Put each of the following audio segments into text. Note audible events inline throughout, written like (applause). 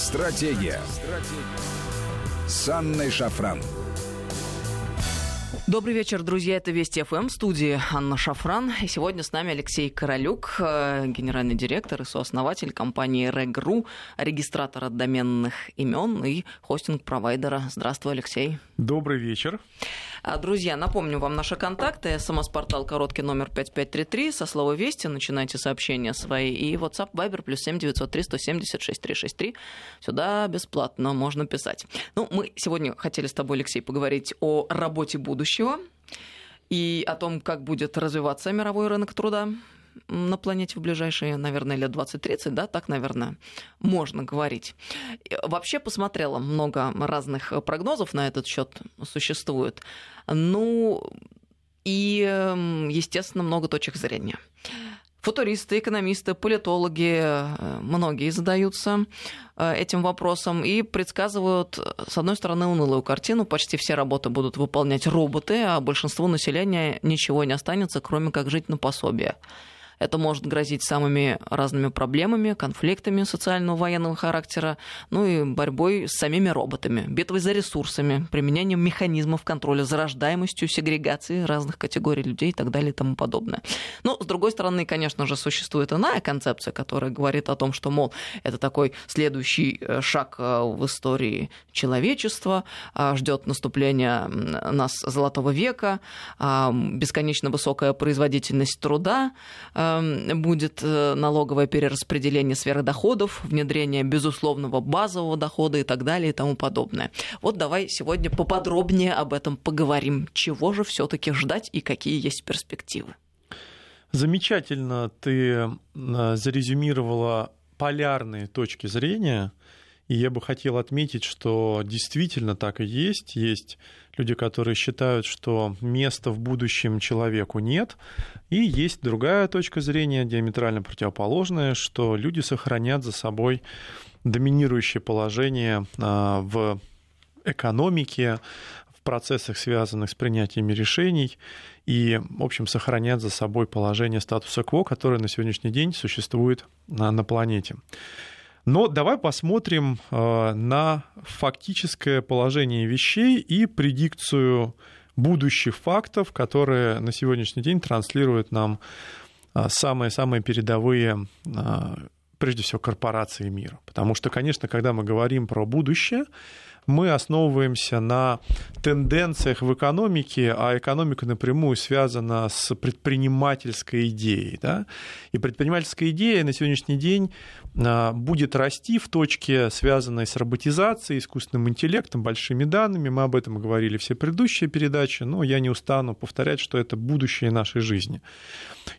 Стратегия. Стратегия. С Анной Шафран. Добрый вечер, друзья. Это Вести ФМ, студии Анна Шафран. И сегодня с нами Алексей Королюк, э, генеральный директор и сооснователь компании Регру, регистратора доменных имен и хостинг-провайдера. Здравствуй, Алексей. Добрый вечер. Друзья, напомню вам наши контакты. СМС-портал короткий номер 5533. Со слова «Вести» начинайте сообщения свои. И WhatsApp Viber плюс 7 903 170 6363. Сюда бесплатно можно писать. Ну, мы сегодня хотели с тобой, Алексей, поговорить о работе будущего и о том, как будет развиваться мировой рынок труда на планете в ближайшие, наверное, лет 20-30, да, так, наверное, можно говорить. Вообще посмотрела много разных прогнозов на этот счет существует. Ну, и, естественно, много точек зрения. Футуристы, экономисты, политологи, э, многие задаются э, этим вопросом и предсказывают, с одной стороны, унылую картину. Почти все работы будут выполнять роботы, а большинству населения ничего не останется, кроме как жить на пособие. Это может грозить самыми разными проблемами, конфликтами социального военного характера, ну и борьбой с самими роботами, битвой за ресурсами, применением механизмов контроля за рождаемостью, сегрегацией разных категорий людей и так далее и тому подобное. Но, с другой стороны, конечно же, существует иная концепция, которая говорит о том, что, мол, это такой следующий э, шаг э, в истории человечества, а, ждет наступления нас золотого века, бесконечно высокая производительность труда, будет э, налоговое перераспределение сверхдоходов, внедрение безусловного базового дохода и так далее и тому подобное. Вот давай сегодня поподробнее об этом поговорим. Чего же все-таки ждать и какие есть перспективы? Замечательно ты э, зарезюмировала полярные точки зрения. И я бы хотел отметить, что действительно так и есть. Есть люди, которые считают, что места в будущем человеку нет. И есть другая точка зрения, диаметрально противоположная, что люди сохранят за собой доминирующее положение а, в экономике, в процессах, связанных с принятием решений, и, в общем, сохранят за собой положение статуса кво, которое на сегодняшний день существует на, на планете. Но давай посмотрим э, на фактическое положение вещей и предикцию будущих фактов, которые на сегодняшний день транслируют нам э, самые-самые передовые, э, прежде всего, корпорации мира. Потому что, конечно, когда мы говорим про будущее, мы основываемся на тенденциях в экономике, а экономика напрямую связана с предпринимательской идеей. Да? И предпринимательская идея на сегодняшний день а, будет расти в точке, связанной с роботизацией, искусственным интеллектом, большими данными. Мы об этом говорили все предыдущие передачи, но я не устану повторять, что это будущее нашей жизни.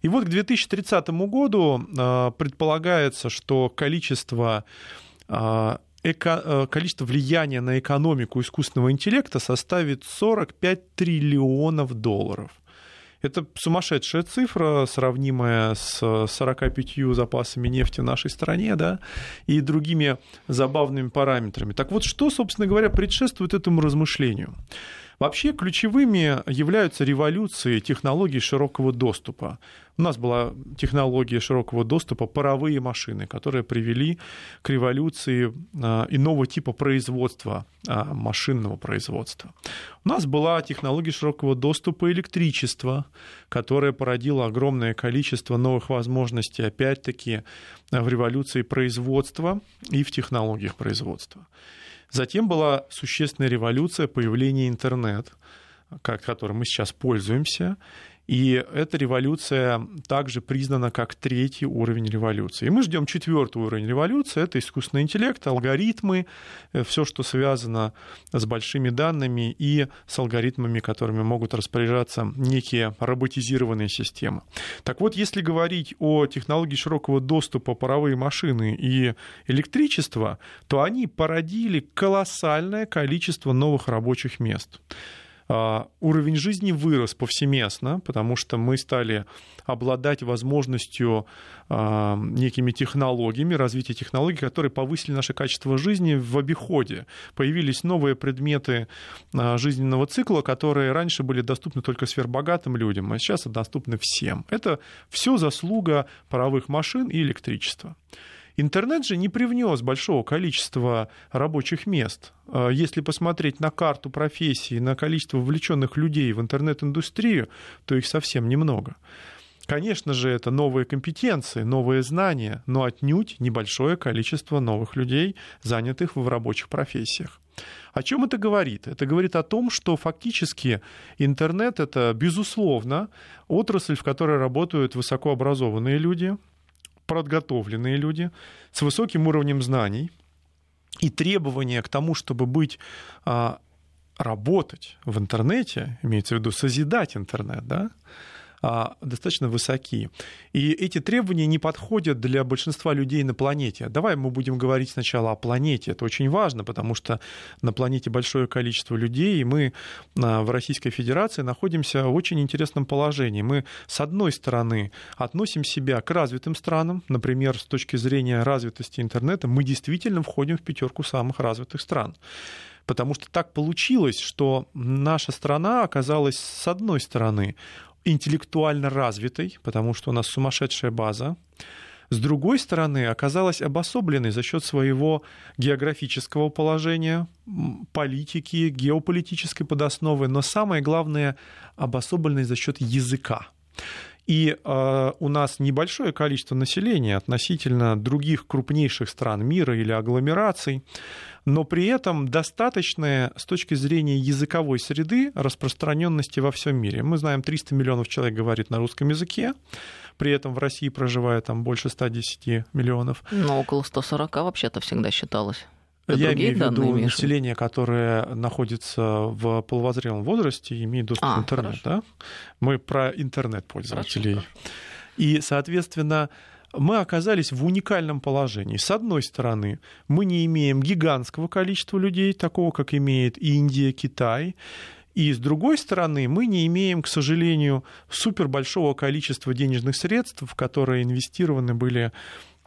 И вот к 2030 году а, предполагается, что количество а, эко, э, количество влияния на экономику искусственного интеллекта составит 45 триллионов долларов. Это сумасшедшая цифра, сравнимая с 45 запасами нефти в нашей стране, да, и другими забавными параметрами. Так вот, что, собственно говоря, предшествует этому размышлению? Вообще ключевыми являются революции технологий широкого доступа. У нас была технология широкого доступа паровые машины, которые привели к революции а, иного типа производства, а, машинного производства. У нас была технология широкого доступа электричества, которая породила огромное количество новых возможностей, опять-таки, в революции производства и в технологиях производства. Затем была существенная революция появления интернет, которым мы сейчас пользуемся. И эта революция также признана как третий уровень революции. И мы ждем четвертый уровень революции. Это искусственный интеллект, алгоритмы, э, все, что связано с большими данными и с алгоритмами, которыми могут распоряжаться некие роботизированные системы. Так вот, если говорить о технологии широкого доступа паровые машины и электричество, то они породили колоссальное количество новых рабочих мест. А, уровень жизни вырос повсеместно, потому что мы стали обладать возможностью а, некими технологиями, развития технологий, которые повысили наше качество жизни в обиходе. Появились новые предметы а, жизненного цикла, которые раньше были доступны только сверхбогатым людям, а сейчас доступны всем. Это все заслуга паровых машин и электричества. Интернет же не привнес большого количества рабочих мест. А, если посмотреть на карту профессий, на количество вовлеченных людей в интернет-индустрию, то их совсем немного. Конечно же, это новые компетенции, новые знания, но отнюдь небольшое количество новых людей, занятых в рабочих профессиях. О чем это говорит? Это говорит о том, что фактически интернет это, безусловно, отрасль, в которой работают высокообразованные люди, подготовленные люди с высоким уровнем знаний. И требования к тому, чтобы быть а, работать в интернете, имеется в виду созидать интернет, да, достаточно высоки. И эти требования не подходят для большинства людей на планете. Давай мы будем говорить сначала о планете. Это очень важно, потому что на планете большое количество людей, и мы а, в Российской Федерации находимся в очень интересном положении. Мы, с одной стороны, относим себя к развитым странам, например, с точки зрения развитости интернета, мы действительно входим в пятерку самых развитых стран потому что так получилось, что наша страна оказалась, с одной стороны, интеллектуально развитой, потому что у нас сумасшедшая база, с другой стороны, оказалась обособленной за счет своего географического положения, политики, геополитической подосновы, но самое главное, обособленной за счет языка. И э, у нас небольшое количество населения относительно других крупнейших стран мира или агломераций, но при этом достаточное с точки зрения языковой среды распространенности во всем мире. Мы знаем, 300 миллионов человек говорит на русском языке, при этом в России проживает там больше 110 миллионов. Но около 140 вообще-то всегда считалось. Ты Я имею в виду население, которое находится в полувозрелом возрасте, имеет доступ а, к интернету. Да? Мы про интернет-пользователей. Хорошо, хорошо. И, соответственно, мы оказались в уникальном положении. С одной стороны, мы не имеем гигантского количества людей, такого, как имеет Индия, Китай. И с другой стороны, мы не имеем, к сожалению, супербольшого количества денежных средств, которые инвестированы были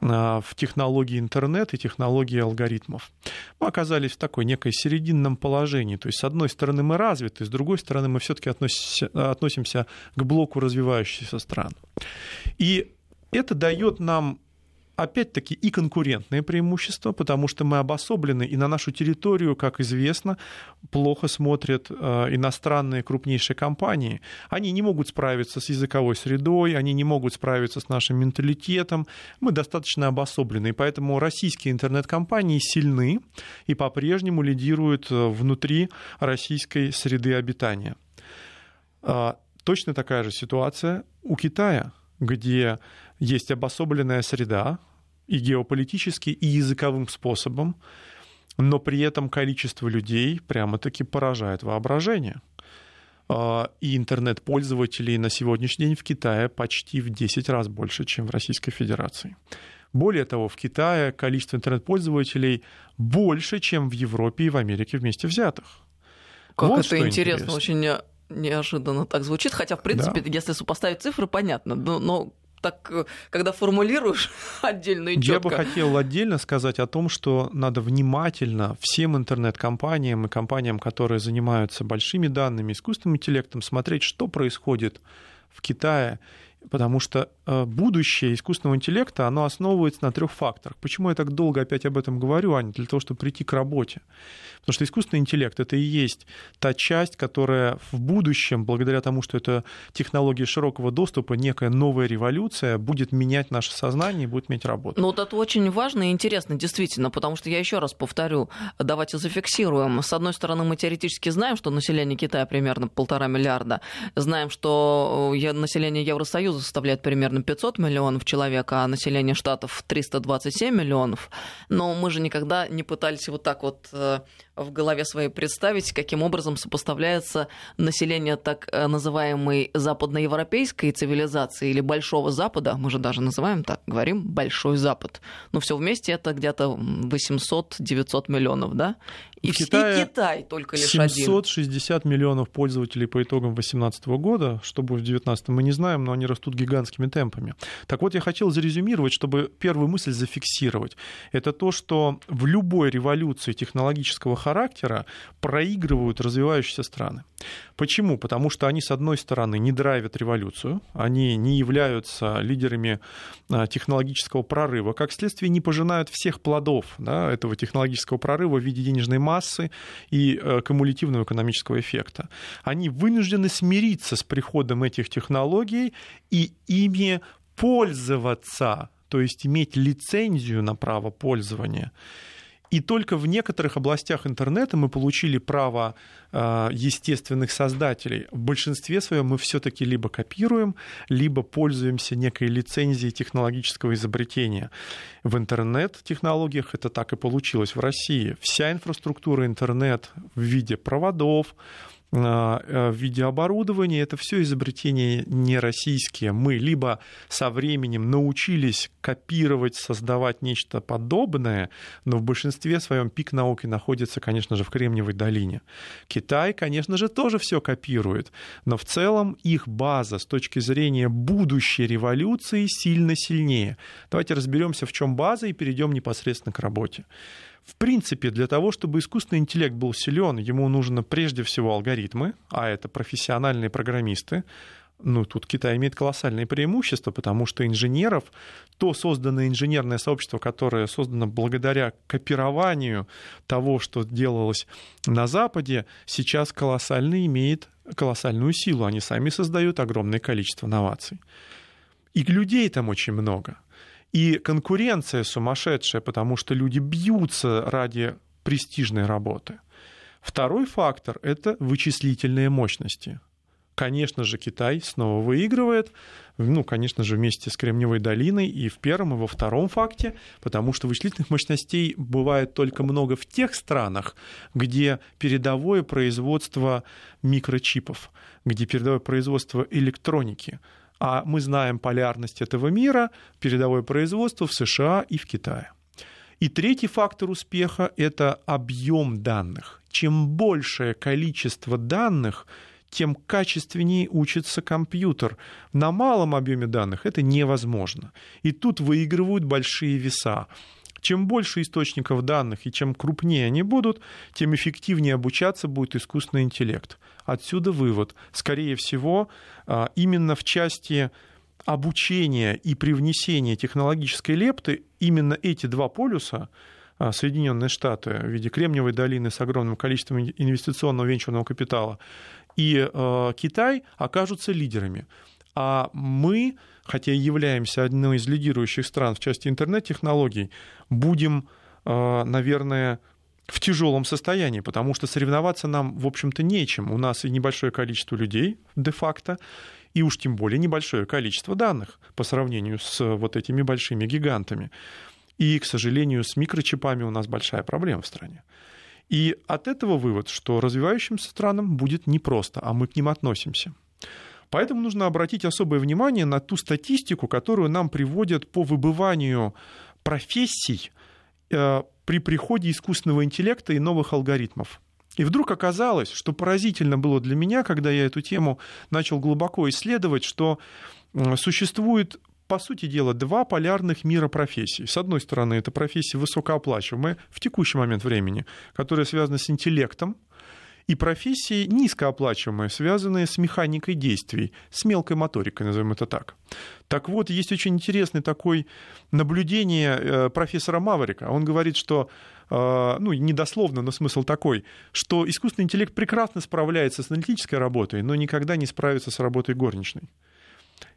в технологии интернет и технологии алгоритмов. Мы оказались в такой некой серединном положении. То есть, с одной стороны, мы развиты, с другой стороны, мы все-таки относимся, относимся к блоку развивающихся стран. И это дает нам опять-таки и конкурентные преимущества, потому что мы обособлены, и на нашу территорию, как известно, плохо смотрят э, иностранные крупнейшие компании. Они не могут справиться с языковой средой, они не могут справиться с нашим менталитетом. Мы достаточно обособлены, и поэтому российские интернет-компании сильны и по-прежнему лидируют э, внутри российской среды обитания. Э, точно такая же ситуация у Китая, где есть обособленная среда и геополитически, и языковым способом, но при этом количество людей прямо-таки поражает воображение. А, и интернет-пользователей на сегодняшний день в Китае почти в 10 раз больше, чем в Российской Федерации. Более того, в Китае количество интернет-пользователей больше, чем в Европе и в Америке вместе взятых. Как вот это интересно, интересно, очень неожиданно так звучит. Хотя, в принципе, да. если сопоставить цифры, понятно. Но, но так, э, когда формулируешь (laughs) отдельно и четко. Я бы хотел отдельно сказать о том, что надо внимательно всем интернет-компаниям и компаниям, которые занимаются большими данными, искусственным интеллектом, смотреть, что происходит в Китае потому что э, будущее искусственного интеллекта, оно основывается на трех факторах. Почему я так долго опять об этом говорю, Аня? Для того, чтобы прийти к работе. Потому что искусственный интеллект — это и есть та часть, которая в будущем, благодаря тому, что это технология широкого доступа, некая новая революция, будет менять наше сознание и будет менять работу. Ну, вот это очень важно и интересно, действительно, потому что я еще раз повторю, давайте зафиксируем. С одной стороны, мы теоретически знаем, что население Китая примерно полтора миллиарда, знаем, что э, население Евросоюза составляет примерно 500 миллионов человек, а население штатов 327 миллионов. Но мы же никогда не пытались вот так вот э, в голове своей представить, каким образом сопоставляется население так э, называемой западноевропейской цивилизации или Большого Запада, мы же даже называем так, говорим Большой Запад. Но все вместе это где-то 800-900 миллионов, да? И, в Китае и Китай только лишь 760 один. миллионов пользователей по итогам 2018 года, что будет в 2019 мы не знаем, но они растут растут гигантскими темпами. Так вот, я хотел зарезюмировать, чтобы первую мысль зафиксировать. Это то, что в любой революции технологического характера проигрывают развивающиеся страны. Почему? Потому что они, с одной стороны, не драйвят революцию, они не являются лидерами а, технологического прорыва, как следствие не пожинают всех плодов да, этого технологического прорыва в виде денежной массы и э, кумулятивного экономического эффекта. Они вынуждены смириться с приходом этих технологий и ими пользоваться, то есть иметь лицензию на право пользования. И только в некоторых областях интернета мы получили право э, естественных создателей. В большинстве своем мы все-таки либо копируем, либо пользуемся некой лицензией технологического изобретения. В интернет-технологиях это так и получилось в России. Вся инфраструктура интернет в виде проводов, в виде оборудования. Это все изобретения не российские. Мы либо со временем научились копировать, создавать нечто подобное, но в большинстве своем пик науки находится, конечно же, в Кремниевой долине. Китай, конечно же, тоже все копирует, но в целом их база с точки зрения будущей революции сильно сильнее. Давайте разберемся, в чем база, и перейдем непосредственно к работе. В принципе, для того, чтобы искусственный интеллект был силен, ему нужно прежде всего алгоритмы, а это профессиональные программисты. Ну, тут Китай имеет колоссальные преимущества, потому что инженеров, то созданное инженерное сообщество, которое создано благодаря копированию того, что делалось на Западе, сейчас колоссально имеет колоссальную силу. Они сами создают огромное количество новаций. И людей там очень много. И конкуренция сумасшедшая, потому что люди бьются ради престижной работы. Второй фактор — это вычислительные мощности. Конечно же, Китай снова выигрывает, ну, конечно же, вместе с Кремниевой долиной и в первом, и во втором факте, потому что вычислительных мощностей бывает только много в тех странах, где передовое производство микрочипов, где передовое производство электроники — а мы знаем полярность этого мира, передовое производство в США и в Китае. И третий фактор успеха – это объем данных. Чем большее количество данных, тем качественнее учится компьютер. На малом объеме данных это невозможно. И тут выигрывают большие веса. Чем больше источников данных и чем крупнее они будут, тем эффективнее обучаться будет искусственный интеллект. Отсюда вывод. Скорее всего, а, именно в части обучения и привнесения технологической лепты именно эти два полюса а, Соединенные Штаты в виде Кремниевой долины с огромным количеством инвестиционного венчурного капитала и э, Китай окажутся лидерами. А мы, хотя и являемся одной из лидирующих стран в части интернет-технологий, будем, э, наверное, в тяжелом состоянии, потому что соревноваться нам, в общем-то, нечем. У нас и небольшое количество людей де-факто, и уж тем более небольшое количество данных по сравнению с вот этими большими гигантами. И, к сожалению, с микрочипами у нас большая проблема в стране. И от этого вывод, что развивающимся странам будет непросто, а мы к ним относимся. Поэтому нужно обратить особое внимание на ту статистику, которую нам приводят по выбыванию профессий э, при приходе искусственного интеллекта и новых алгоритмов. И вдруг оказалось, что поразительно было для меня, когда я эту тему начал глубоко исследовать, что существует по сути дела, два полярных мира профессий. С одной стороны, это профессии высокооплачиваемые в текущий момент времени, которые связаны с интеллектом, и профессии низкооплачиваемые, связанные с механикой действий, с мелкой моторикой, назовем это так. Так вот, есть очень интересное такое наблюдение э, профессора Маврика. Он говорит, что э, ну, недословно, но смысл такой, что искусственный интеллект прекрасно справляется с аналитической работой, но никогда не справится с работой горничной.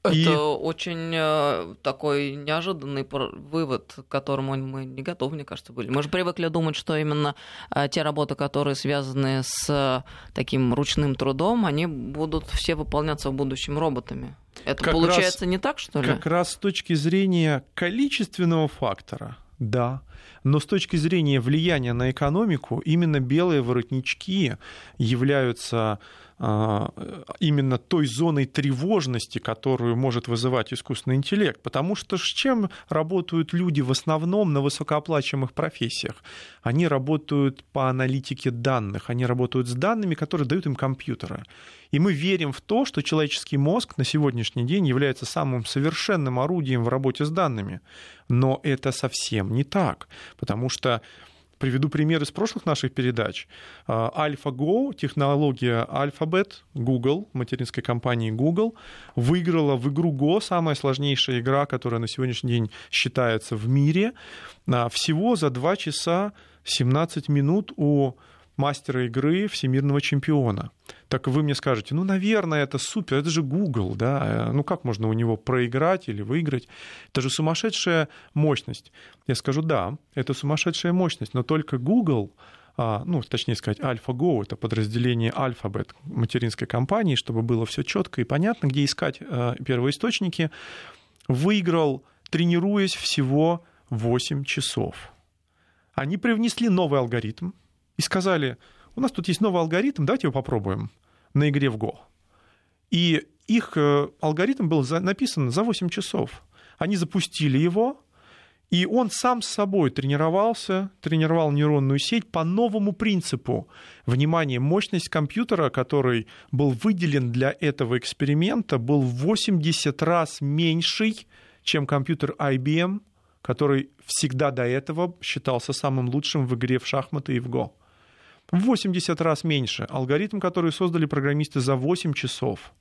Это и... очень э, такой неожиданный вывод, к которому мы не готовы, мне кажется, были. Мы же привыкли думать, что именно э, те работы, которые связаны с э, таким ручным трудом, они будут все выполняться в будущем роботами. Это как получается раз, не так, что ли? Как раз с точки зрения количественного фактора Да. Но с точки зрения влияния на экономику, именно белые воротнички являются именно той зоной тревожности, которую может вызывать искусственный интеллект. Потому что с чем работают люди в основном на высокооплачиваемых профессиях? Они работают по аналитике данных, они работают с данными, которые дают им компьютеры. И мы верим в то, что человеческий мозг на сегодняшний день является самым совершенным орудием в работе с данными. Но это совсем не так, потому что Приведу пример из прошлых наших передач. AlphaGo, технология Alphabet, Google, материнской компании Google, выиграла в игру Go, самая сложнейшая игра, которая на сегодняшний день считается в мире, а, всего за 2 часа 17 минут у мастера игры, всемирного чемпиона. Так вы мне скажете, ну, наверное, это супер, это же Google, да, ну как можно у него проиграть или выиграть? Это же сумасшедшая мощность. Я скажу, да, это сумасшедшая мощность, но только Google а, ну, точнее сказать, AlphaGo, это подразделение Alphabet, материнской компании, чтобы было все четко и понятно, где искать а, первоисточники, выиграл, тренируясь всего 8 часов. Они привнесли новый алгоритм, и сказали, у нас тут есть новый алгоритм, давайте его попробуем на игре в Go. И их э, алгоритм был написан за 8 часов. Они запустили его, и он сам с собой тренировался, тренировал нейронную сеть по новому принципу. Внимание, мощность компьютера, который был выделен для этого эксперимента, был в 80 раз меньший, чем компьютер IBM, который всегда до этого считался самым лучшим в игре в шахматы и в Go в 80 раз меньше. Алгоритм, который создали программисты за 8 часов.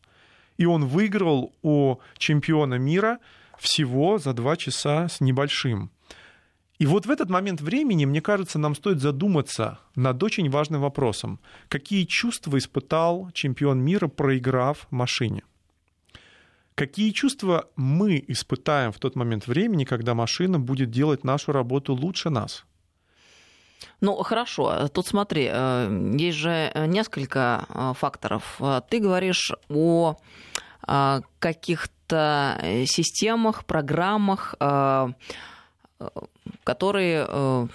И он выиграл у чемпиона мира всего за 2 часа с небольшим. И вот в этот момент времени, мне кажется, нам стоит задуматься над очень важным вопросом. Какие чувства испытал чемпион мира, проиграв машине? Какие чувства мы испытаем в тот момент времени, когда машина будет делать нашу работу лучше нас? Ну, хорошо. Тут смотри, э, есть же несколько э, факторов. Ты говоришь о э, каких-то системах, программах, которые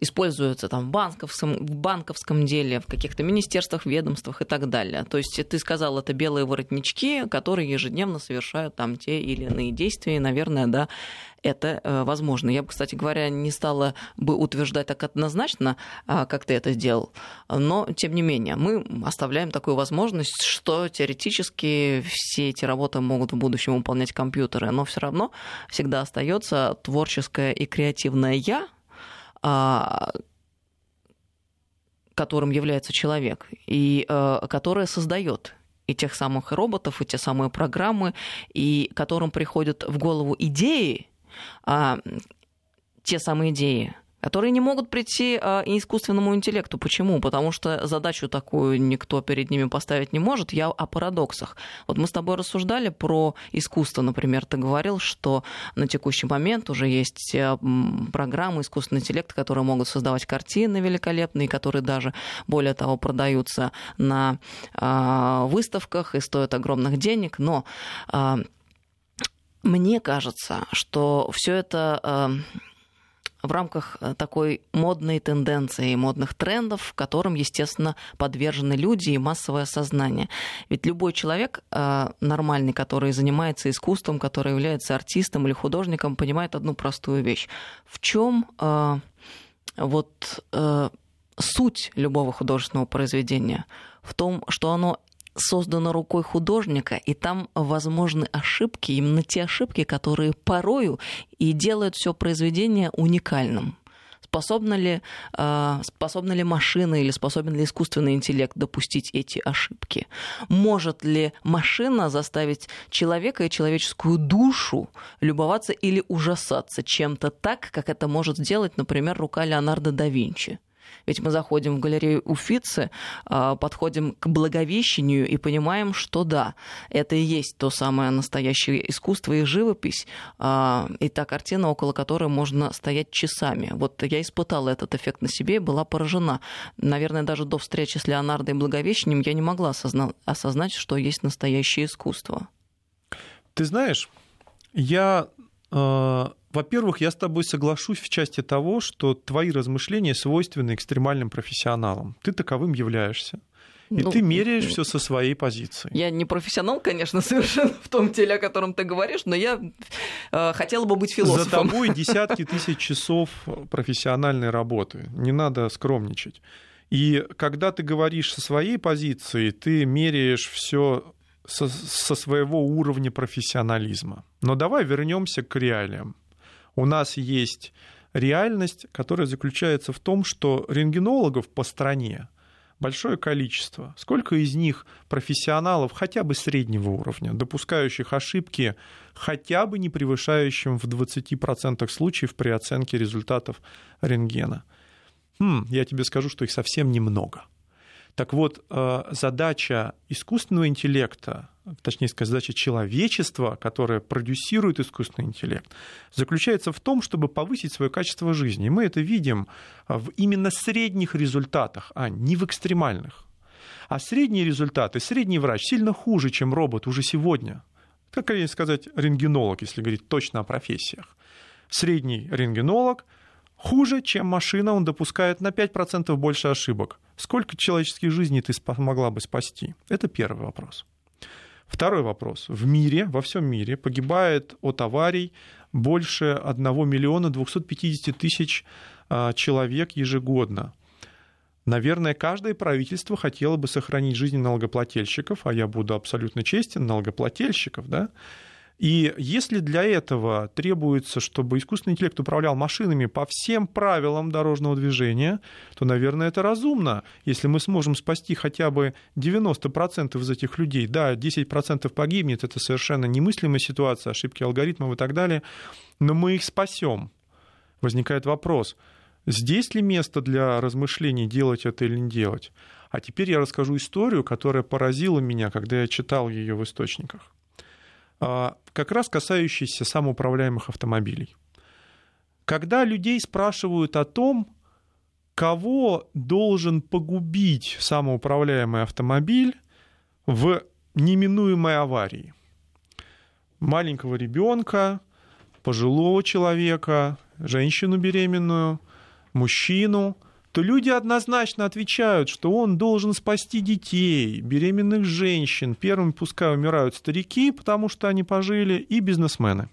используются там в банковском, в банковском деле, в каких-то министерствах, ведомствах и так далее. То есть ты сказал, это белые воротнички, которые ежедневно совершают там те или иные действия, и, наверное, да, это э, возможно. Я бы, кстати говоря, не стала бы утверждать так однозначно, а, как ты это сделал, но, тем не менее, мы оставляем такую возможность, что теоретически все эти работы могут в будущем выполнять компьютеры, но все равно всегда остается творческое и креативное я, которым является человек, и э, которое создает и тех самых роботов, и те самые программы, и которым приходят в голову идеи, а, те самые идеи, которые не могут прийти а, искусственному интеллекту. Почему? Потому что задачу такую никто перед ними поставить не может. Я о парадоксах. Вот мы с тобой рассуждали про искусство, например. Ты говорил, что на текущий момент уже есть э, программы искусственного интеллекта, которые могут создавать картины великолепные, которые даже, более того, продаются на а, выставках и стоят огромных денег. Но а, мне кажется, что все это эм, в рамках э, такой модной тенденции, модных трендов, которым, естественно, подвержены люди и массовое сознание. Ведь любой человек э, нормальный, который занимается искусством, который является артистом или художником, понимает одну простую вещь. В чем э, вот суть любого художественного произведения? В том, что оно создано рукой художника, и там возможны ошибки, именно те ошибки, которые порою и делают все произведение уникальным. Способна ли, э, способна ли машина или способен ли искусственный интеллект допустить эти ошибки? Может ли машина заставить человека и человеческую душу любоваться или ужасаться чем-то так, как это может сделать, например, рука Леонардо да Винчи? Ведь мы заходим в галерею Уфицы, а, подходим к Благовещению и понимаем, что да, это и есть то самое настоящее искусство и живопись, а, и та картина, около которой можно стоять часами. Вот я испытала этот эффект на себе и была поражена. Наверное, даже до встречи с Леонардо и Благовещением я не могла осозна- осознать, что есть настоящее искусство. Ты знаешь, я э, во-первых, я с тобой соглашусь в части того, что твои размышления свойственны экстремальным профессионалам. Ты таковым являешься. И ну, ты меряешь все со своей позиции. Я не профессионал, конечно, (laughs) совершенно в том теле, о котором ты говоришь, но я э, хотела бы быть философом. За тобой (laughs) десятки тысяч часов профессиональной работы. Не надо скромничать. И когда ты говоришь со своей позиции, ты меряешь все со, со своего уровня профессионализма. Но давай вернемся к реалиям. У нас есть реальность, которая заключается в том, что рентгенологов по стране большое количество. Сколько из них профессионалов хотя бы среднего уровня, допускающих ошибки хотя бы не превышающим в 20% случаев при оценке результатов рентгена? Хм, я тебе скажу, что их совсем немного. Так вот, э, задача искусственного интеллекта, точнее сказать, задача человечества, которое продюсирует искусственный интеллект, заключается в том, чтобы повысить свое качество жизни. И мы это видим в именно средних результатах, а не в экстремальных. А средние результаты, средний врач сильно хуже, чем робот уже сегодня. Как сказать рентгенолог, если говорить точно о профессиях. Средний рентгенолог – хуже, чем машина, он допускает на 5% больше ошибок. Сколько человеческих жизней ты смогла бы спасти? Это первый вопрос. Второй вопрос. В мире, во всем мире погибает от аварий больше 1 миллиона 250 тысяч а, человек ежегодно. Наверное, каждое правительство хотело бы сохранить жизни налогоплательщиков, а я буду абсолютно честен, налогоплательщиков, да, и если для этого требуется, чтобы искусственный интеллект управлял машинами по всем правилам дорожного движения, то, наверное, это разумно. Если мы сможем спасти хотя бы 90% из этих людей, да, 10% погибнет, это совершенно немыслимая ситуация, ошибки алгоритмов и так далее, но мы их спасем. Возникает вопрос, здесь ли место для размышлений, делать это или не делать? А теперь я расскажу историю, которая поразила меня, когда я читал ее в источниках. А, как раз касающийся самоуправляемых автомобилей. Когда людей спрашивают о том, кого должен погубить самоуправляемый автомобиль в неминуемой аварии. Маленького ребенка, пожилого человека, женщину беременную, мужчину – то люди однозначно отвечают, что он должен спасти детей, беременных женщин. Первыми пускай умирают старики, потому что они пожили, и бизнесмены.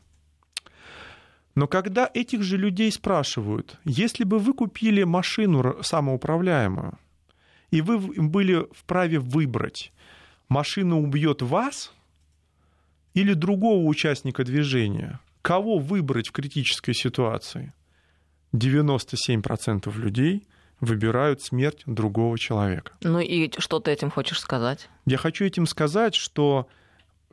Но когда этих же людей спрашивают, если бы вы купили машину самоуправляемую, и вы были вправе выбрать, машина убьет вас или другого участника движения, кого выбрать в критической ситуации? 97% людей выбирают смерть другого человека. Ну и что ты этим хочешь сказать? Я хочу этим сказать, что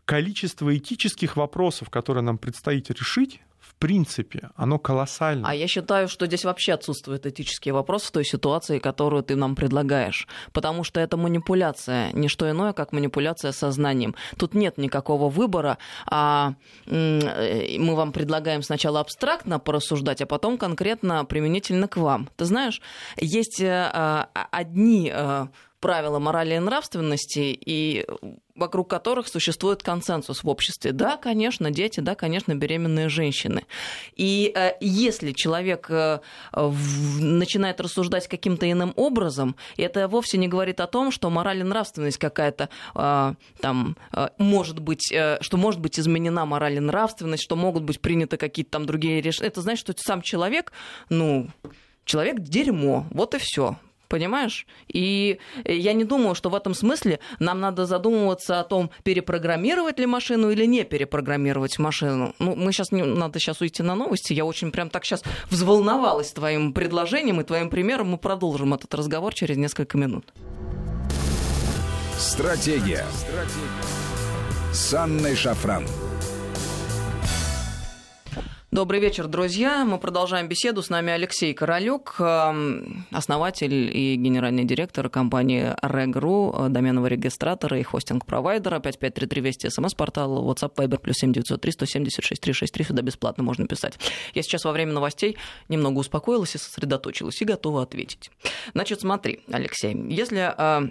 количество этических вопросов, которые нам предстоит решить, принципе, оно колоссальное. А я считаю, что здесь вообще отсутствует этический вопрос в той ситуации, которую ты нам предлагаешь. Потому что это манипуляция, не что иное, как манипуляция сознанием. Тут нет никакого выбора, а мы вам предлагаем сначала абстрактно порассуждать, а потом конкретно применительно к вам. Ты знаешь, есть э, а, одни э, правила морали и нравственности, и вокруг которых существует консенсус в обществе. Да, конечно, дети, да, конечно, беременные женщины. И э, если человек э, начинает рассуждать каким-то иным образом, это вовсе не говорит о том, что мораль и нравственность какая-то э, там может быть, что может быть изменена мораль и нравственность, что могут быть приняты какие-то там другие решения. Это значит, что сам человек, ну, человек дерьмо, вот и все понимаешь? И я не думаю, что в этом смысле нам надо задумываться о том, перепрограммировать ли машину или не перепрограммировать машину. Ну, мы сейчас, не, надо сейчас уйти на новости. Я очень прям так сейчас взволновалась твоим предложением и твоим примером. Мы продолжим этот разговор через несколько минут. Стратегия. Стратегия. С Анной Шафран. Добрый вечер, друзья. Мы продолжаем беседу. С нами Алексей Королюк, эм, основатель и генеральный директор компании Reg.ru, доменного регистратора и хостинг-провайдера. 5533 Вести, смс-портал, WhatsApp, Viber, плюс 7903 176 363. Сюда бесплатно можно писать. Я сейчас во время новостей немного успокоилась и сосредоточилась, и готова ответить. Значит, смотри, Алексей, если э,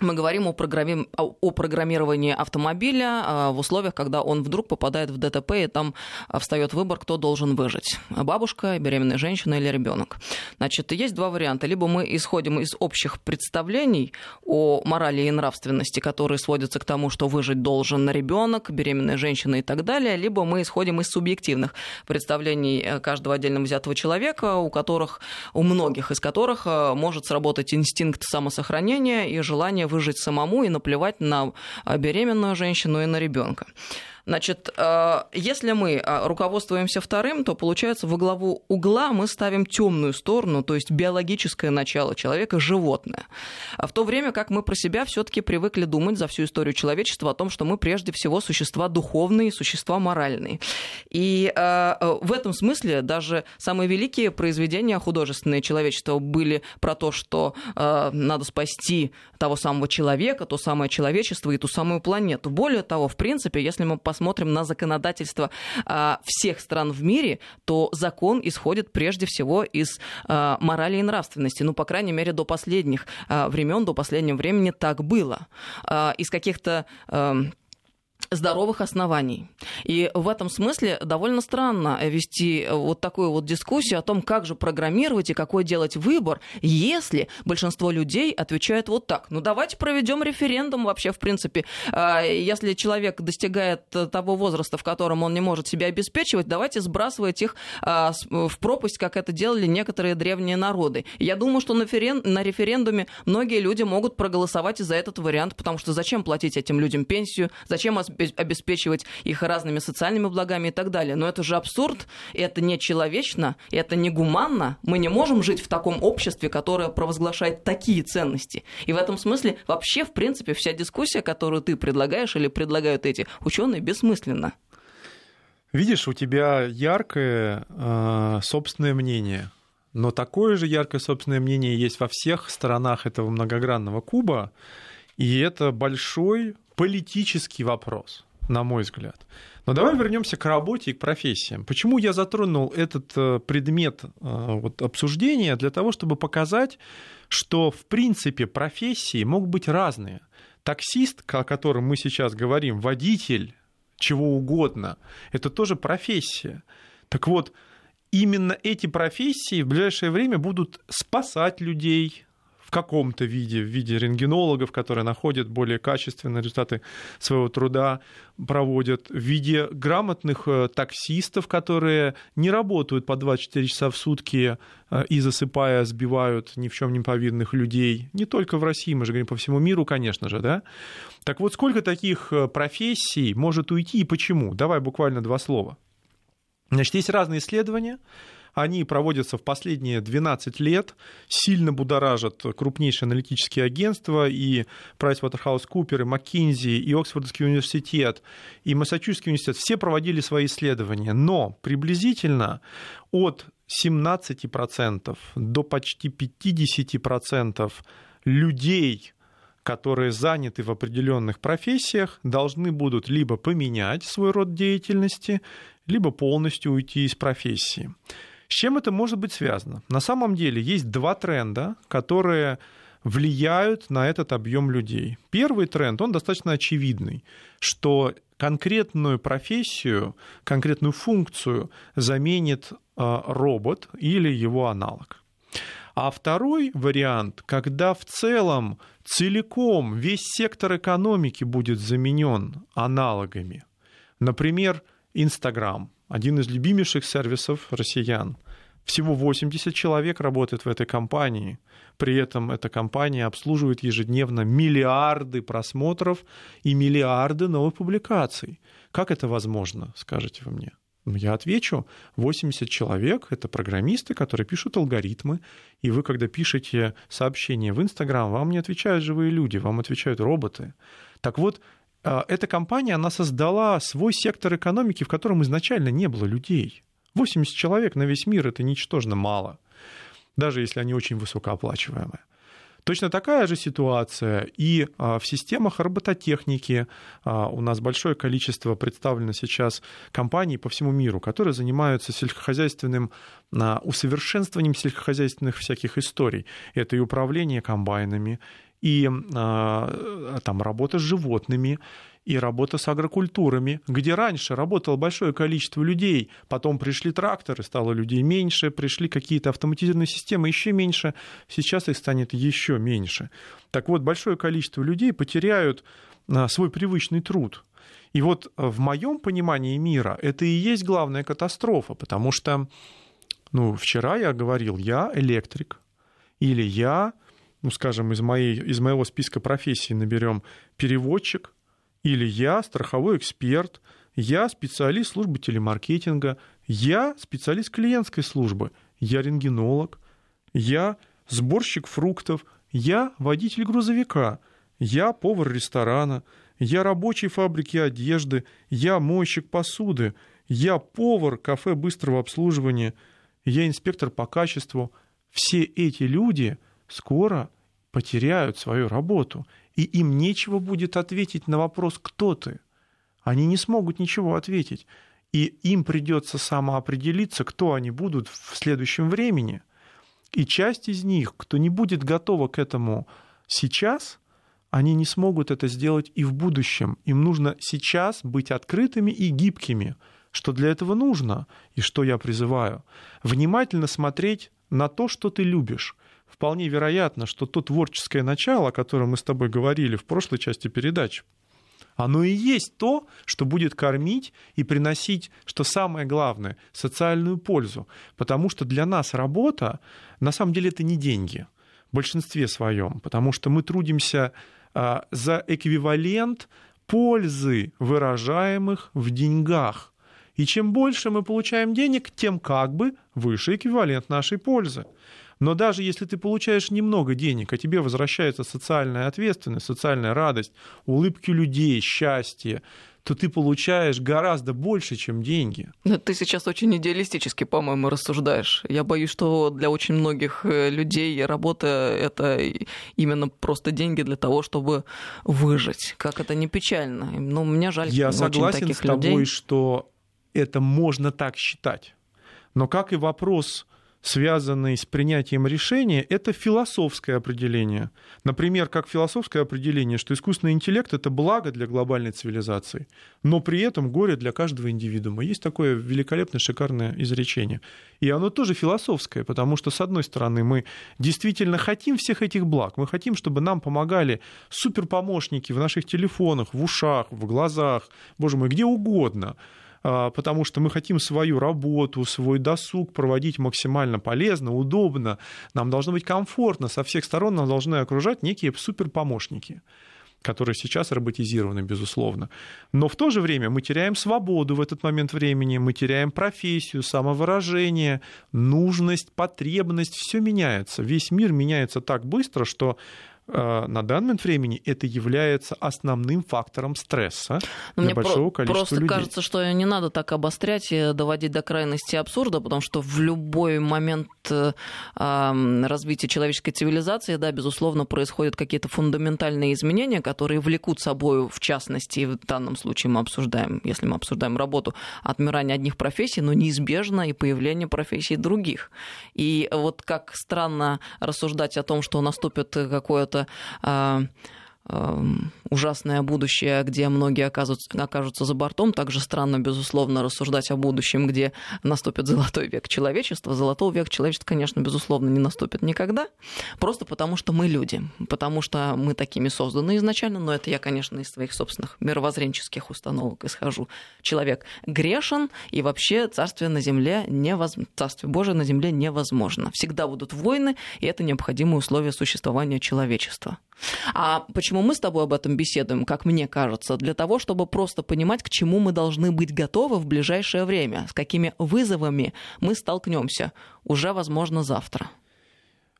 мы говорим о, программи... о программировании автомобиля а, в условиях, когда он вдруг попадает в ДТП, и там встает выбор, кто должен выжить. Бабушка, беременная женщина или ребенок. Значит, есть два варианта. Либо мы исходим из общих представлений о морали и нравственности, которые сводятся к тому, что выжить должен ребенок, беременная женщина и так далее, либо мы исходим из субъективных представлений э, каждого отдельно взятого человека, у которых, у многих из которых э, может сработать инстинкт самосохранения и желание выжить самому и наплевать на а, беременную женщину и на ребенка. Значит, э, если мы э, руководствуемся вторым, то получается во главу угла мы ставим темную сторону, то есть биологическое начало человека, животное. А в то время как мы про себя все-таки привыкли думать за всю историю человечества о том, что мы прежде всего существа духовные, существа моральные. И э, в этом смысле даже самые великие произведения художественные человечества были про то, что надо спасти того самого человека, то самое человечество и ту самую планету. Более того, в принципе, если мы на законодательство а, всех стран в мире, то закон исходит прежде всего из а, морали и нравственности. Ну, по крайней мере, до последних а, времен, до последнего времени так было. Из каких-то здоровых оснований. И в этом смысле довольно странно вести вот такую вот дискуссию о том, как же программировать и какой делать выбор, если большинство людей отвечают вот так. Ну давайте проведем референдум вообще, в принципе. А, если человек достигает того возраста, в котором он не может себя обеспечивать, давайте сбрасывать их а, в пропасть, как это делали некоторые древние народы. Я думаю, что на референдуме многие люди могут проголосовать за этот вариант, потому что зачем платить этим людям пенсию, зачем обеспечивать их разными социальными благами и так далее. Но это же абсурд, это не человечно, это не гуманно. Мы не можем жить в таком обществе, которое провозглашает такие ценности. И в этом смысле вообще, в принципе, вся дискуссия, которую ты предлагаешь или предлагают эти ученые, бессмысленна. Видишь, у тебя яркое э, собственное мнение, но такое же яркое собственное мнение есть во всех сторонах этого многогранного куба, и это большой политический вопрос, на мой взгляд. Но давай вернемся к работе и к профессиям. Почему я затронул этот э, предмет э, вот, обсуждения? Для того, чтобы показать, что в принципе профессии могут быть разные. Таксист, о котором мы сейчас говорим, водитель, чего угодно, это тоже профессия. Так вот, именно эти профессии в ближайшее время будут спасать людей, каком-то виде, в виде рентгенологов, которые находят более качественные результаты своего труда, проводят, в виде грамотных э, таксистов, которые не работают по 24 часа в сутки э, и засыпая сбивают ни в чем не повинных людей. Не только в России, мы же говорим по всему миру, конечно же, да? Так вот, сколько таких э, профессий может уйти и почему? Давай буквально два слова. Значит, есть разные исследования. Они проводятся в последние 12 лет, сильно будоражат крупнейшие аналитические агентства, и PricewaterhouseCoopers, и McKinsey, и Оксфордский университет, и Массачусетский университет. Все проводили свои исследования, но приблизительно от 17% до почти 50% людей, которые заняты в определенных профессиях, должны будут либо поменять свой род деятельности, либо полностью уйти из профессии. Чем это может быть связано? На самом деле есть два тренда, которые влияют на этот объем людей. Первый тренд, он достаточно очевидный, что конкретную профессию, конкретную функцию заменит а, робот или его аналог. А второй вариант, когда в целом целиком весь сектор экономики будет заменен аналогами. Например, Инстаграм, один из любимейших сервисов россиян. Всего 80 человек работает в этой компании. При этом эта компания обслуживает ежедневно миллиарды просмотров и миллиарды новых публикаций. Как это возможно, скажете вы мне? Ну, я отвечу, 80 человек — это программисты, которые пишут алгоритмы, и вы, когда пишете сообщение в Инстаграм, вам не отвечают живые люди, вам отвечают роботы. Так вот, а, эта компания, она создала свой сектор экономики, в котором изначально не было людей. 80 человек на весь мир — это ничтожно мало, даже если они очень высокооплачиваемые. Точно такая же ситуация и а, в системах робототехники. А, у нас большое количество представлено сейчас компаний по всему миру, которые занимаются сельскохозяйственным усовершенствованием сельскохозяйственных всяких историй. Это и управление комбайнами, и а, там работа с животными, и работа с агрокультурами, где раньше работало большое количество людей, потом пришли тракторы, стало людей меньше, пришли какие-то автоматизированные системы еще меньше, сейчас их станет еще меньше. Так вот, большое количество людей потеряют а, свой привычный труд. И вот в моем понимании мира это и есть главная катастрофа, потому что ну, вчера я говорил, я электрик, или я, ну, скажем, из, моей, из моего списка профессий наберем переводчик, или я страховой эксперт, я специалист службы телемаркетинга, я специалист клиентской службы, я рентгенолог, я сборщик фруктов, я водитель грузовика, я повар ресторана, я рабочий фабрики одежды, я мойщик посуды, я повар кафе быстрого обслуживания, я инспектор по качеству. Все эти люди скоро потеряют свою работу и им нечего будет ответить на вопрос «кто ты?». Они не смогут ничего ответить. И им придется самоопределиться, кто они будут в следующем времени. И часть из них, кто не будет готова к этому сейчас, они не смогут это сделать и в будущем. Им нужно сейчас быть открытыми и гибкими, что для этого нужно и что я призываю. Внимательно смотреть на то, что ты любишь, вполне вероятно, что то творческое начало, о котором мы с тобой говорили в прошлой части передачи, оно и есть то, что будет кормить и приносить, что самое главное, социальную пользу. Потому что для нас работа, на самом деле, это не деньги в большинстве своем, потому что мы трудимся а, за эквивалент пользы, выражаемых в деньгах. И чем больше мы получаем денег, тем как бы выше эквивалент нашей пользы. Но даже если ты получаешь немного денег, а тебе возвращается социальная ответственность, социальная радость, улыбки людей, счастье, то ты получаешь гораздо больше, чем деньги. Ты сейчас очень идеалистически, по-моему, рассуждаешь. Я боюсь, что для очень многих э, людей работа — это именно просто деньги для того, чтобы выжить. Как это не печально. Ну, мне жаль Я очень согласен таких с тобой, людей. что это можно так считать. Но как и вопрос связанный с принятием решения, это философское определение. Например, как философское определение, что искусственный интеллект — это благо для глобальной цивилизации, но при этом горе для каждого индивидуума. Есть такое великолепное, шикарное изречение. И оно тоже философское, потому что, с одной стороны, мы действительно хотим всех этих благ, мы хотим, чтобы нам помогали суперпомощники в наших телефонах, в ушах, в глазах, боже мой, где угодно — потому что мы хотим свою работу, свой досуг проводить максимально полезно, удобно. Нам должно быть комфортно, со всех сторон нас должны окружать некие суперпомощники которые сейчас роботизированы, безусловно. Но в то же время мы теряем свободу в этот момент времени, мы теряем профессию, самовыражение, нужность, потребность, все меняется. Весь мир меняется так быстро, что на данный момент времени это является основным фактором стресса Но для большого про- количества просто людей. кажется, что не надо так обострять и доводить до крайности абсурда, потому что в любой момент э, развития человеческой цивилизации, да, безусловно, происходят какие-то фундаментальные изменения, которые влекут собой, в частности, в данном случае мы обсуждаем, если мы обсуждаем работу, отмирание одних профессий, но неизбежно и появление профессий других. И вот как странно рассуждать о том, что наступит какое-то что а, Эм, ужасное будущее, где многие окажутся, окажутся за бортом. Также странно, безусловно, рассуждать о будущем, где наступит золотой век человечества. Золотой век человечества, конечно, безусловно, не наступит никогда, просто потому что мы люди, потому что мы такими созданы изначально, но это я, конечно, из своих собственных мировоззренческих установок исхожу. Человек грешен, и вообще царствие на земле невозможно, царствие Божие на земле невозможно. Всегда будут войны, и это необходимые условия существования человечества. А почему мы с тобой об этом беседуем, как мне кажется? Для того, чтобы просто понимать, к чему мы должны быть готовы в ближайшее время, с какими вызовами мы столкнемся уже, возможно, завтра.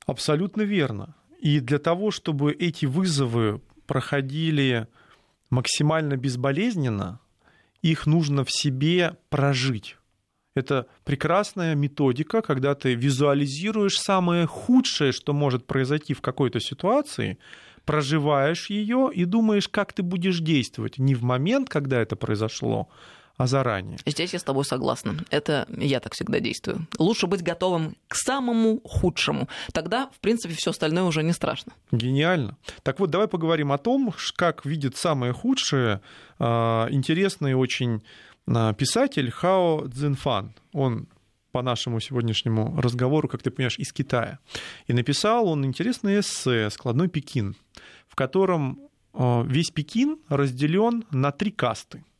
Абсолютно верно. И для того, чтобы эти вызовы проходили максимально безболезненно, их нужно в себе прожить. Это прекрасная методика, когда ты визуализируешь самое худшее, что может произойти в какой-то ситуации, проживаешь ее и думаешь, как ты будешь действовать не в момент, когда это произошло, а заранее. Здесь я с тобой согласна. Это я так всегда действую. Лучше быть готовым к самому худшему. Тогда, в принципе, все остальное уже не страшно. Гениально. Так вот, давай поговорим о том, как видит самое худшее а, интересный очень а, писатель Хао Цзинфан. Он по нашему сегодняшнему разговору, как ты понимаешь, из Китая. И написал он интересное эссе «Складной Пекин», в котором а, весь Пекин разделен на три касты –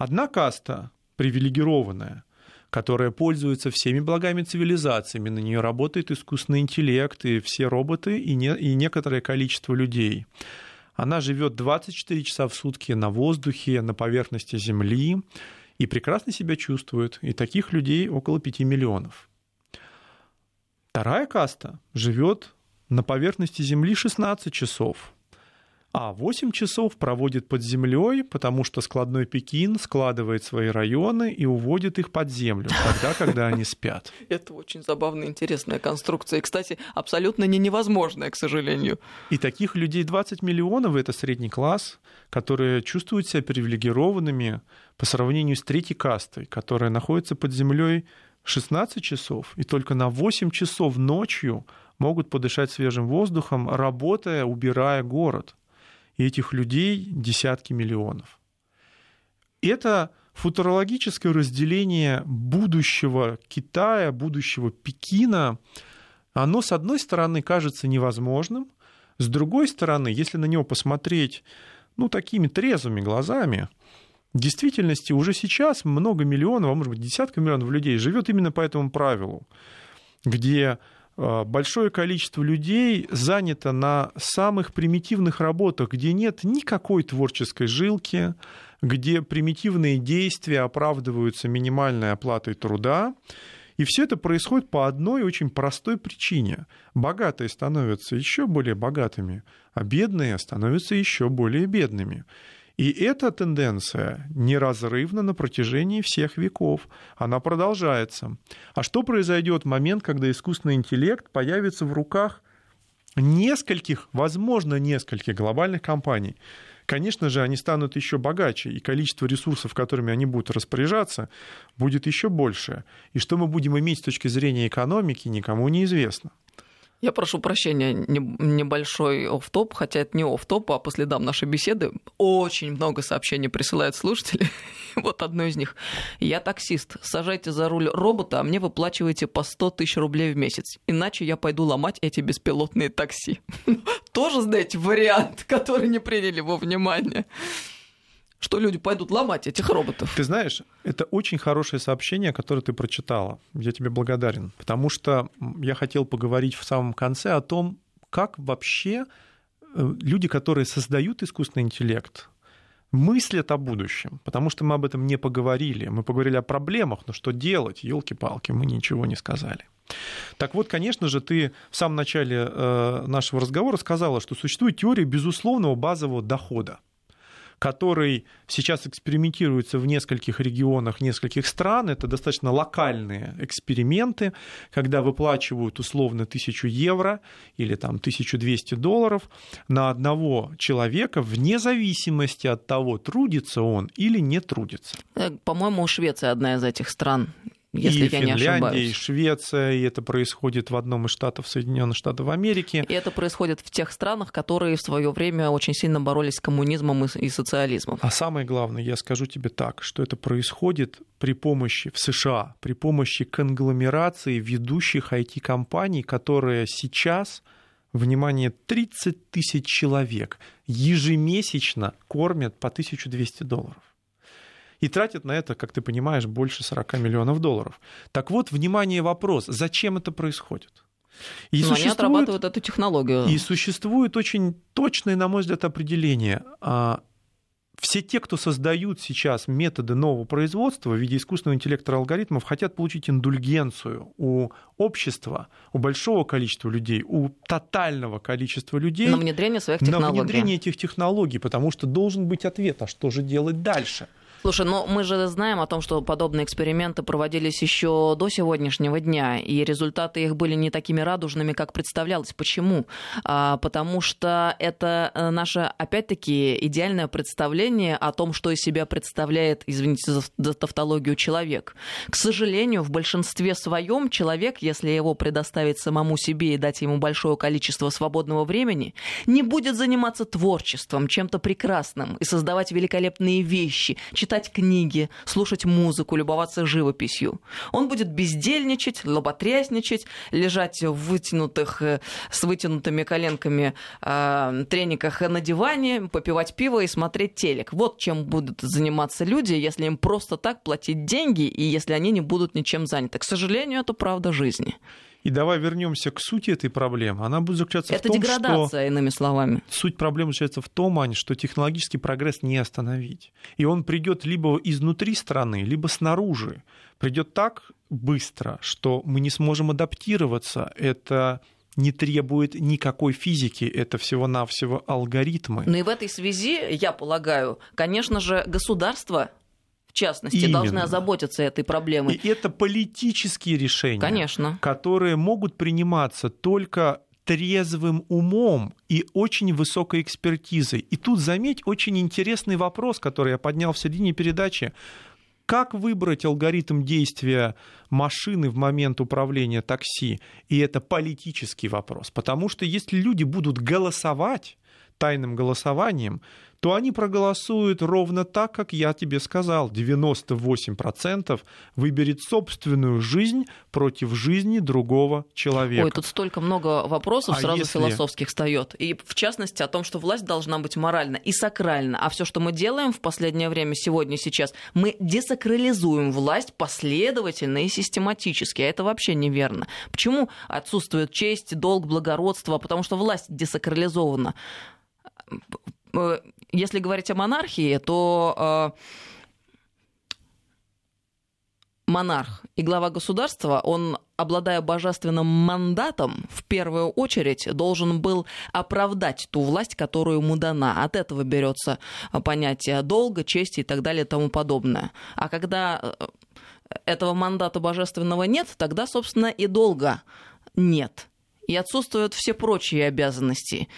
Одна каста привилегированная, которая пользуется всеми благами цивилизациями, на нее работает искусственный интеллект и все роботы и, не, и некоторое количество людей. Она живет 24 часа в сутки на воздухе, на поверхности Земли и прекрасно себя чувствует. И таких людей около 5 миллионов. Вторая каста живет на поверхности Земли 16 часов а 8 часов проводит под землей, потому что складной Пекин складывает свои районы и уводит их под землю, тогда, когда они спят. (laughs) Это очень забавная, интересная конструкция. И, кстати, абсолютно не невозможная, к сожалению. И таких людей 20 миллионов, это средний класс, которые чувствуют себя привилегированными по сравнению с третьей кастой, которая находится под землей 16 часов, и только на 8 часов ночью могут подышать свежим воздухом, работая, убирая город. И этих людей десятки миллионов. Это футурологическое разделение будущего Китая, будущего Пекина, оно, с одной стороны, кажется невозможным, с другой стороны, если на него посмотреть ну, такими трезвыми глазами, в действительности уже сейчас много миллионов, а может быть десятка миллионов людей живет именно по этому правилу, где большое количество людей занято на самых примитивных работах, где нет никакой творческой жилки, где примитивные действия оправдываются минимальной оплатой труда. И все это происходит по одной очень простой причине. Богатые становятся еще более богатыми, а бедные становятся еще более бедными. И эта тенденция неразрывна на протяжении всех веков. Она продолжается. А что произойдет в момент, когда искусственный интеллект появится в руках нескольких, возможно, нескольких глобальных компаний? Конечно же, они станут еще богаче, и количество ресурсов, которыми они будут распоряжаться, будет еще больше. И что мы будем иметь с точки зрения экономики, никому не известно. Я прошу прощения, небольшой оф-топ, хотя это не оф-топ, а по следам нашей беседы очень много сообщений присылают слушатели. (laughs) вот одно из них. Я таксист. Сажайте за руль робота, а мне выплачиваете по 100 тысяч рублей в месяц. Иначе я пойду ломать эти беспилотные такси. (laughs) Тоже, знаете, вариант, (laughs) который не приняли во внимание что люди пойдут ломать этих роботов. Ты знаешь, это очень хорошее сообщение, которое ты прочитала. Я тебе благодарен, потому что я хотел поговорить в самом конце о том, как вообще э, люди, которые создают искусственный интеллект, мыслят о будущем, потому что мы об этом не поговорили. Мы поговорили о проблемах, но что делать, елки-палки, мы ничего не сказали. Так вот, конечно же, ты в самом начале э, нашего разговора сказала, что существует теория безусловного базового дохода который сейчас экспериментируется в нескольких регионах, нескольких стран. Это достаточно локальные эксперименты, когда выплачивают условно тысячу евро или там 1200 долларов на одного человека вне зависимости от того, трудится он или не трудится. Э, по-моему, Швеция одна из этих стран если и я Финляндия, не ошибаюсь. и Швеция, и это происходит в одном из штатов Соединенных Штатов Америки. И это происходит в тех странах, которые в свое время очень сильно боролись с коммунизмом и социализмом. А самое главное, я скажу тебе так, что это происходит при помощи в США, при помощи конгломерации ведущих IT-компаний, которые сейчас внимание, 30 тысяч человек ежемесячно кормят по 1200 долларов и тратят на это, как ты понимаешь, больше 40 миллионов долларов. Так вот, внимание, вопрос, зачем это происходит? И Но они отрабатывают эту технологию. И существует очень точное, на мой взгляд, определение. А, все те, кто создают сейчас методы нового производства в виде искусственного интеллекта алгоритмов, хотят получить индульгенцию у общества, у большого количества людей, у тотального количества людей. На внедрение своих технологий. На внедрение этих технологий, потому что должен быть ответ, а что же делать дальше? Слушай, но мы же знаем о том, что подобные эксперименты проводились еще до сегодняшнего дня, и результаты их были не такими радужными, как представлялось. Почему? А, потому что это э, наше, опять-таки, идеальное представление о том, что из себя представляет, извините за, за тавтологию, человек. К сожалению, в большинстве своем человек, если его предоставить самому себе и дать ему большое количество свободного времени, не будет заниматься творчеством, чем-то прекрасным и создавать великолепные вещи, читать книги, слушать музыку, любоваться живописью. Он будет бездельничать, лоботрясничать, лежать в вытянутых, э, с вытянутыми коленками э, трениках на диване, попивать пиво и смотреть телек. Вот чем будут заниматься люди, если им просто так платить деньги и если они не будут ничем заняты. К сожалению, это правда жизни. И давай вернемся к сути этой проблемы. Она будет заключаться Это в том, деградация, что... иными словами. Суть проблемы заключается в том, Ань, что технологический прогресс не остановить. И он придет либо изнутри страны, либо снаружи. Придет так быстро, что мы не сможем адаптироваться. Это не требует никакой физики, это всего-навсего алгоритмы. Ну и в этой связи, я полагаю, конечно же, государство в частности, Именно. должны озаботиться этой проблемой. И это политические решения, Конечно. которые могут приниматься только трезвым умом и очень высокой экспертизой. И тут, заметь, очень интересный вопрос, который я поднял в середине передачи. Как выбрать алгоритм действия машины в момент управления такси? И это политический вопрос. Потому что если люди будут голосовать тайным голосованием, то они проголосуют ровно так, как я тебе сказал. 98% выберет собственную жизнь против жизни другого человека. Ой, тут столько много вопросов А сразу если- философских встает. И в частности о том, что власть должна быть моральна и сакральна. А все, что мы делаем в последнее время, сегодня, сейчас, мы десакрализуем власть последовательно и систематически. А это вообще неверно. Почему отсутствует честь, долг, благородство? Потому что власть десакрализована. Э, Если говорить о монархии, то э, монарх и глава государства, он, обладая божественным мандатом, в первую очередь должен был оправдать ту власть, которая ему дана. От этого берется понятие долга, чести и так далее и тому подобное. А когда э, этого мандата божественного нет, тогда, собственно, и долга нет. И отсутствуют все прочие обязанности.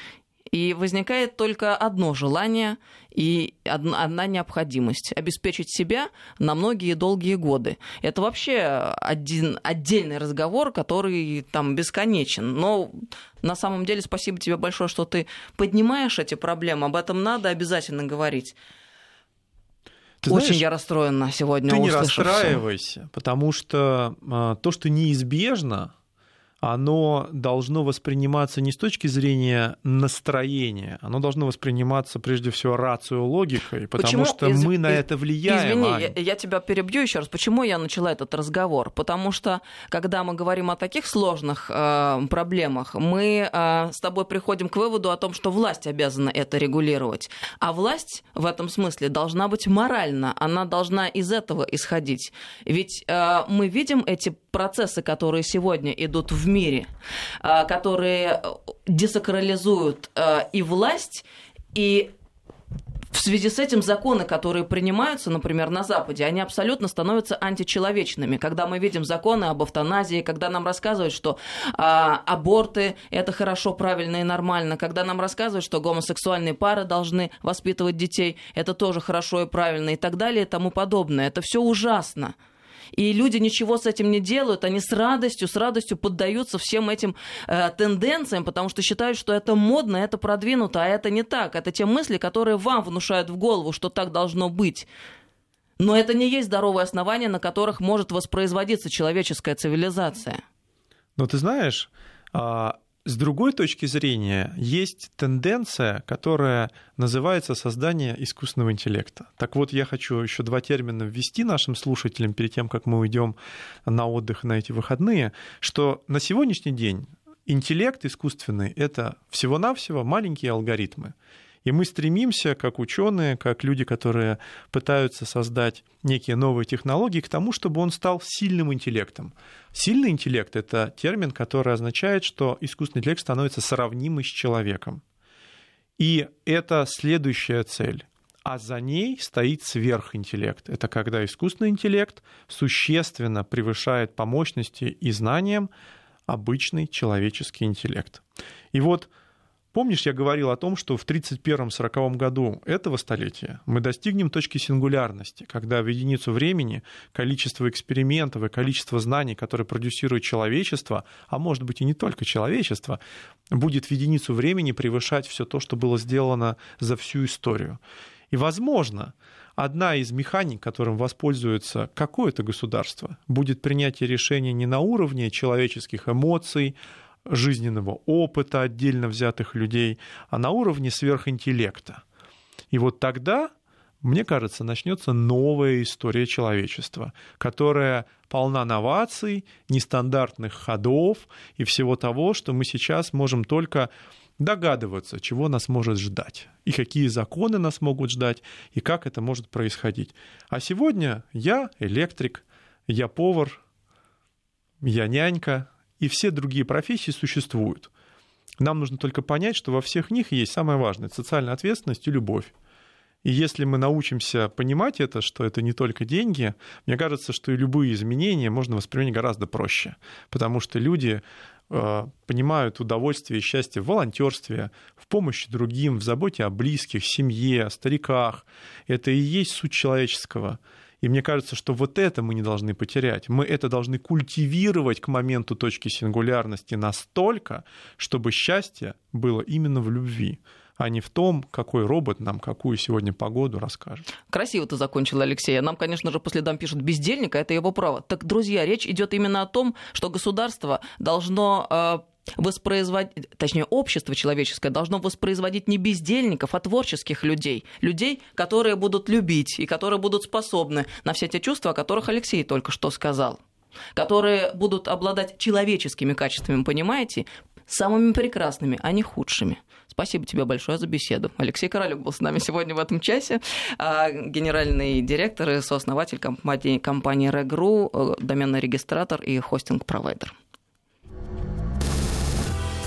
И возникает только одно желание и одна, необходимость – обеспечить себя на многие долгие годы. Это вообще один отдельный разговор, который там бесконечен. Но на самом деле спасибо тебе большое, что ты поднимаешь эти проблемы. Об этом надо обязательно говорить. Ты Очень знаешь, я расстроена сегодня, Ты не расстраивайся, потому что а, то, что неизбежно, оно должно восприниматься не с точки зрения настроения, оно должно восприниматься прежде всего рацио логикой, потому Почему? что Из- мы на из- это влияем. Извини, Ань. я, я тебя перебью еще раз. Почему я начала этот разговор? Потому что, когда мы говорим о таких сложных э, проблемах, мы э, с тобой приходим к выводу о том, что власть обязана это регулировать. А власть в этом смысле должна быть моральна, она должна из этого исходить. Ведь э, мы видим эти процессы, которые сегодня идут в мире, э, которые десакрализуют э, и власть, и в связи с этим законы, которые принимаются, например, на Западе, они абсолютно становятся античеловечными. Когда мы видим законы об эвтаназии, когда нам рассказывают, что а, аборты это хорошо, правильно и нормально, когда нам рассказывают, что гомосексуальные пары должны воспитывать детей, это тоже хорошо и правильно и так далее и тому подобное. Это все ужасно. И люди ничего с этим не делают, они с радостью, с радостью поддаются всем этим э, тенденциям, потому что считают, что это модно, это продвинуто, а это не так. Это те мысли, которые вам внушают в голову, что так должно быть. Но это не есть здоровые основания, на которых может воспроизводиться человеческая цивилизация. Но ты знаешь, а, с другой точки зрения, есть тенденция, которая называется создание искусственного интеллекта. Так вот, я хочу еще два термина ввести нашим слушателям перед тем, как мы уйдем на отдых на эти выходные, что на сегодняшний день интеллект искусственный — это всего-навсего маленькие алгоритмы. И мы стремимся, как ученые, как люди, которые пытаются создать некие новые технологии, к тому, чтобы он стал сильным интеллектом. Сильный интеллект — это термин, который означает, что искусственный интеллект становится сравнимый с человеком. И это следующая цель. а за ней стоит сверхинтеллект. Это когда искусственный интеллект существенно превышает по мощности и знаниям обычный человеческий интеллект. И вот Помнишь, я говорил о том, что в 1931-1940 году этого столетия мы достигнем точки сингулярности, когда в единицу времени количество экспериментов и количество знаний, которые продюсирует человечество, а может быть и не только человечество, будет в единицу времени превышать все то, что было сделано за всю историю. И, возможно, одна из механик, которым воспользуется какое-то государство, будет принятие решения не на уровне человеческих эмоций, жизненного опыта отдельно взятых людей, а на уровне сверхинтеллекта. И вот тогда, мне кажется, начнется новая история человечества, которая полна новаций, нестандартных ходов и всего того, что мы сейчас можем только догадываться, чего нас может ждать, и какие законы нас могут ждать, и как это может происходить. А сегодня я электрик, я повар, я нянька, и все другие профессии существуют. Нам нужно только понять, что во всех них есть самое важное – социальная ответственность и любовь. И если мы научимся понимать это, что это не только деньги, мне кажется, что и любые изменения можно воспринять гораздо проще, потому что люди э, понимают удовольствие и счастье в волонтерстве, в помощи другим, в заботе о близких, семье, о стариках. Это и есть суть человеческого. И мне кажется, что вот это мы не должны потерять. Мы это должны культивировать к моменту точки сингулярности настолько, чтобы счастье было именно в любви а не в том, какой робот нам какую сегодня погоду расскажет. Красиво ты закончил, Алексей. Нам, конечно же, по следам пишут бездельника, это его право. Так, друзья, речь идет именно о том, что государство должно э, воспроизводить, точнее, общество человеческое должно воспроизводить не бездельников, а творческих людей. Людей, которые будут любить и которые будут способны на все те чувства, о которых Алексей только что сказал. Которые будут обладать человеческими качествами, понимаете? Самыми прекрасными, а не худшими. Спасибо тебе большое за беседу. Алексей Королюк был с нами сегодня в этом часе. А, генеральный директор и сооснователь компании, компании Regru, э, доменный регистратор и хостинг-провайдер.